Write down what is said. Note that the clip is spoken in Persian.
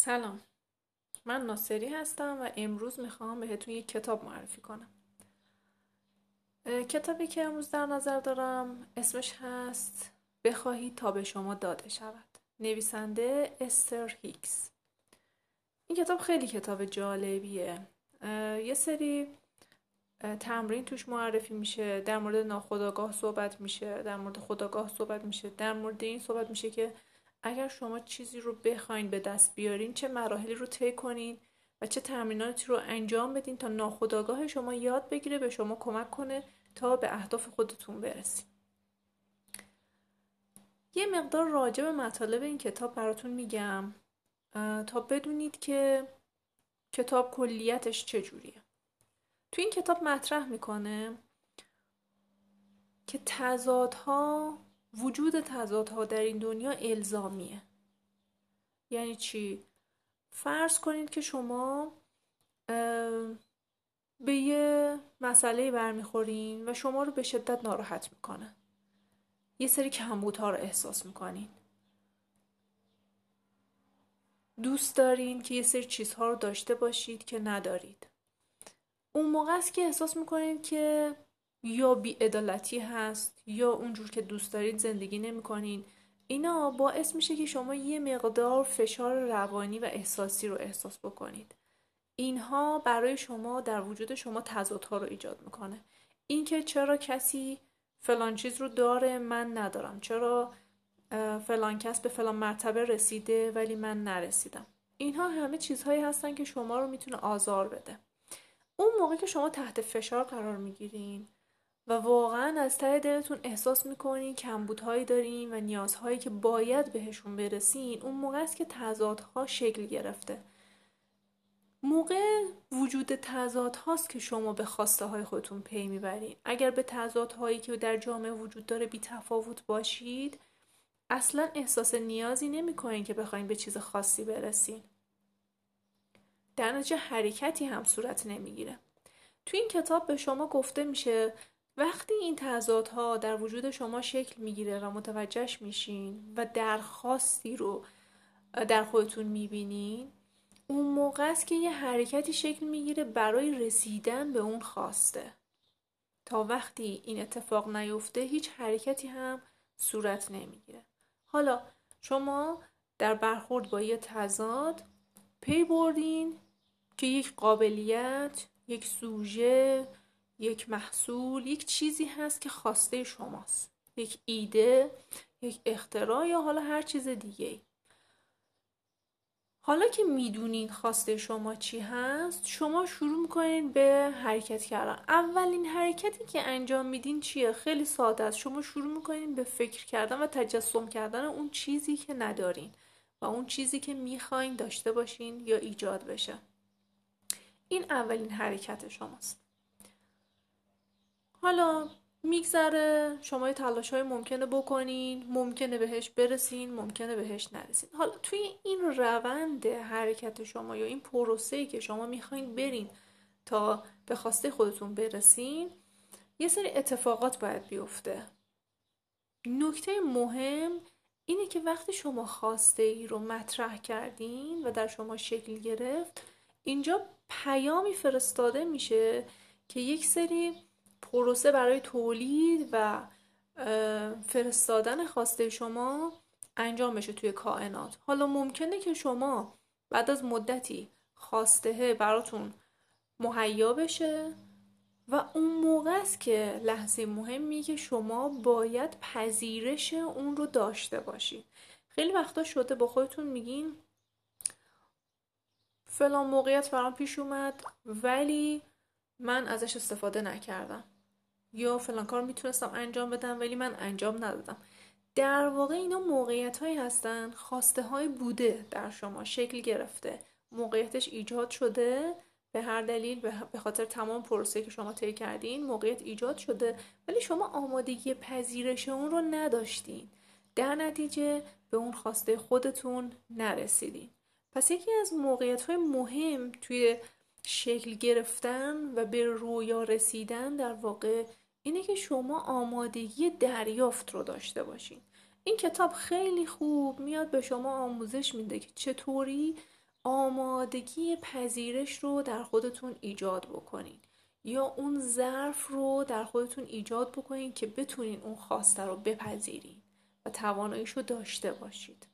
سلام. من ناصری هستم و امروز می‌خوام بهتون یک کتاب معرفی کنم. کتابی که امروز در نظر دارم اسمش هست بخواهید تا به شما داده شود. نویسنده استر هیکس. این کتاب خیلی کتاب جالبیه. یه سری تمرین توش معرفی میشه در مورد ناخداگاه صحبت میشه در مورد خداگاه صحبت میشه در مورد این صحبت میشه که اگر شما چیزی رو بخواین به دست بیارین چه مراحلی رو طی کنین و چه تمریناتی رو انجام بدین تا ناخودآگاه شما یاد بگیره به شما کمک کنه تا به اهداف خودتون برسین. یه مقدار راجع به مطالب این کتاب براتون میگم تا بدونید که کتاب کلیتش چجوریه تو این کتاب مطرح می‌کنه که تضادها وجود تضادها در این دنیا الزامیه. یعنی چی؟ فرض کنید که شما به یه مسئله برمیخورین و شما رو به شدت ناراحت می‌کنه. یه سری کمبودها رو احساس می‌کنین. دوست دارین که یه سری چیزها رو داشته باشید که ندارید. اون موقع است که احساس می‌کنید که یا بیعدالتی هست یا اونجور که دوست دارید زندگی نمی‌کنین. اینا باعث میشه که شما یه مقدار فشار روانی و احساسی رو احساس بکنید. اینها برای شما در وجود شما تضادها رو ایجاد می‌کنه. اینکه چرا کسی فلان چیز رو داره من ندارم. چرا فلان کس به فلان مرتبه رسیده ولی من نرسیدم. اینها همه چیزهایی هستن که شما رو می‌تونه آزار بده. اون موقع که شما تحت فشار قرار می‌گیرین و واقعا از ته دلتون احساس می‌کنین کمبودهایی دارین و نیازهایی که باید بهشون برسین اون موقع است که تضادها شکل گرفته. موقع وجود تضاد هاست که شما به خواسته های خودتون پی می‌برین. اگر به تضاد هایی که در جامعه وجود داره بی تفاوت باشید اصلا احساس نیازی نمی‌کنین که بخواین به چیز خاصی برسین. در نتیجه حرکتی هم صورت نمی‌گیره. تو این کتاب به شما گفته میشه وقتی این تضادها در وجود شما شکل می‌گیره و متوجهش میشین و درخواستی رو در خودتون می‌بینین اون موقع است که یه حرکتی شکل می‌گیره برای رسیدن به اون خواسته. تا وقتی این اتفاق نیفته هیچ حرکتی هم صورت نمی‌گیره. حالا شما در برخورد با یه تضاد پی بردین که یک قابلیت یک سوژه یک محصول یک چیزی هست که خواسته شماست. یک ایده یک اختراع یا حالا هر چیز دیگه حالا که می‌دونین خواسته شما چی هست شما شروع می‌کنین به حرکت کردن. اولین حرکتی که انجام میدین چیه؟ خیلی ساده است. شما شروع می‌کنین به فکر کردن و تجسم کردن اون چیزی که ندارین و اون چیزی که می‌خواین داشته باشین یا ایجاد بشه. این اولین حرکت شماست. حالا میگذره. شما تلاش های ممکنه بکنین. ممکنه بهش برسین. ممکنه بهش نرسین. حالا توی این روند حرکت شما یا این پروسه که شما می‌خواین برین تا به خواسته خودتون برسین یه سری اتفاقات باید بیفته. نکته مهم اینه که وقتی شما خواسته ای رو مطرح کردین و در شما شکل گرفت اینجا پیامی فرستاده میشه که یک سری پروسه برای تولید و فرستادن خواسته شما انجام بشه توی کائنات. حالا ممکنه که شما بعد از مدتی خواسته براتون مهیا بشه و اون موقع است که لحظه مهمی که شما باید پذیرش اون رو داشته باشید. خیلی وقتا شده با خودتون میگین فلان موقعیت برام پیش اومد ولی من ازش استفاده نکردم. یا فلان کار می‌تونستم انجام بدم ولی من انجام ندادم. در واقع اینا موقعیت هایی هستن خواسته های بوده در شما شکل گرفته موقعیتش ایجاد شده به هر دلیل به خاطر تمام پروسه که شما طی کردین موقعیت ایجاد شده ولی شما آمادگی پذیرش اون رو نداشتین. در نتیجه به اون خواسته خودتون نرسیدین. پس یکی از موقعیت های مهم توی شکل گرفتن و به رویا رسیدن در واقع اینه که شما آمادگی دریافت رو داشته باشین. این کتاب خیلی خوب میاد به شما آموزش میده که چطوری آمادگی پذیرش رو در خودتون ایجاد بکنین. یا اون ظرف رو در خودتون ایجاد بکنین که بتونین اون خواسته رو بپذیرین و تواناییش رو داشته باشید.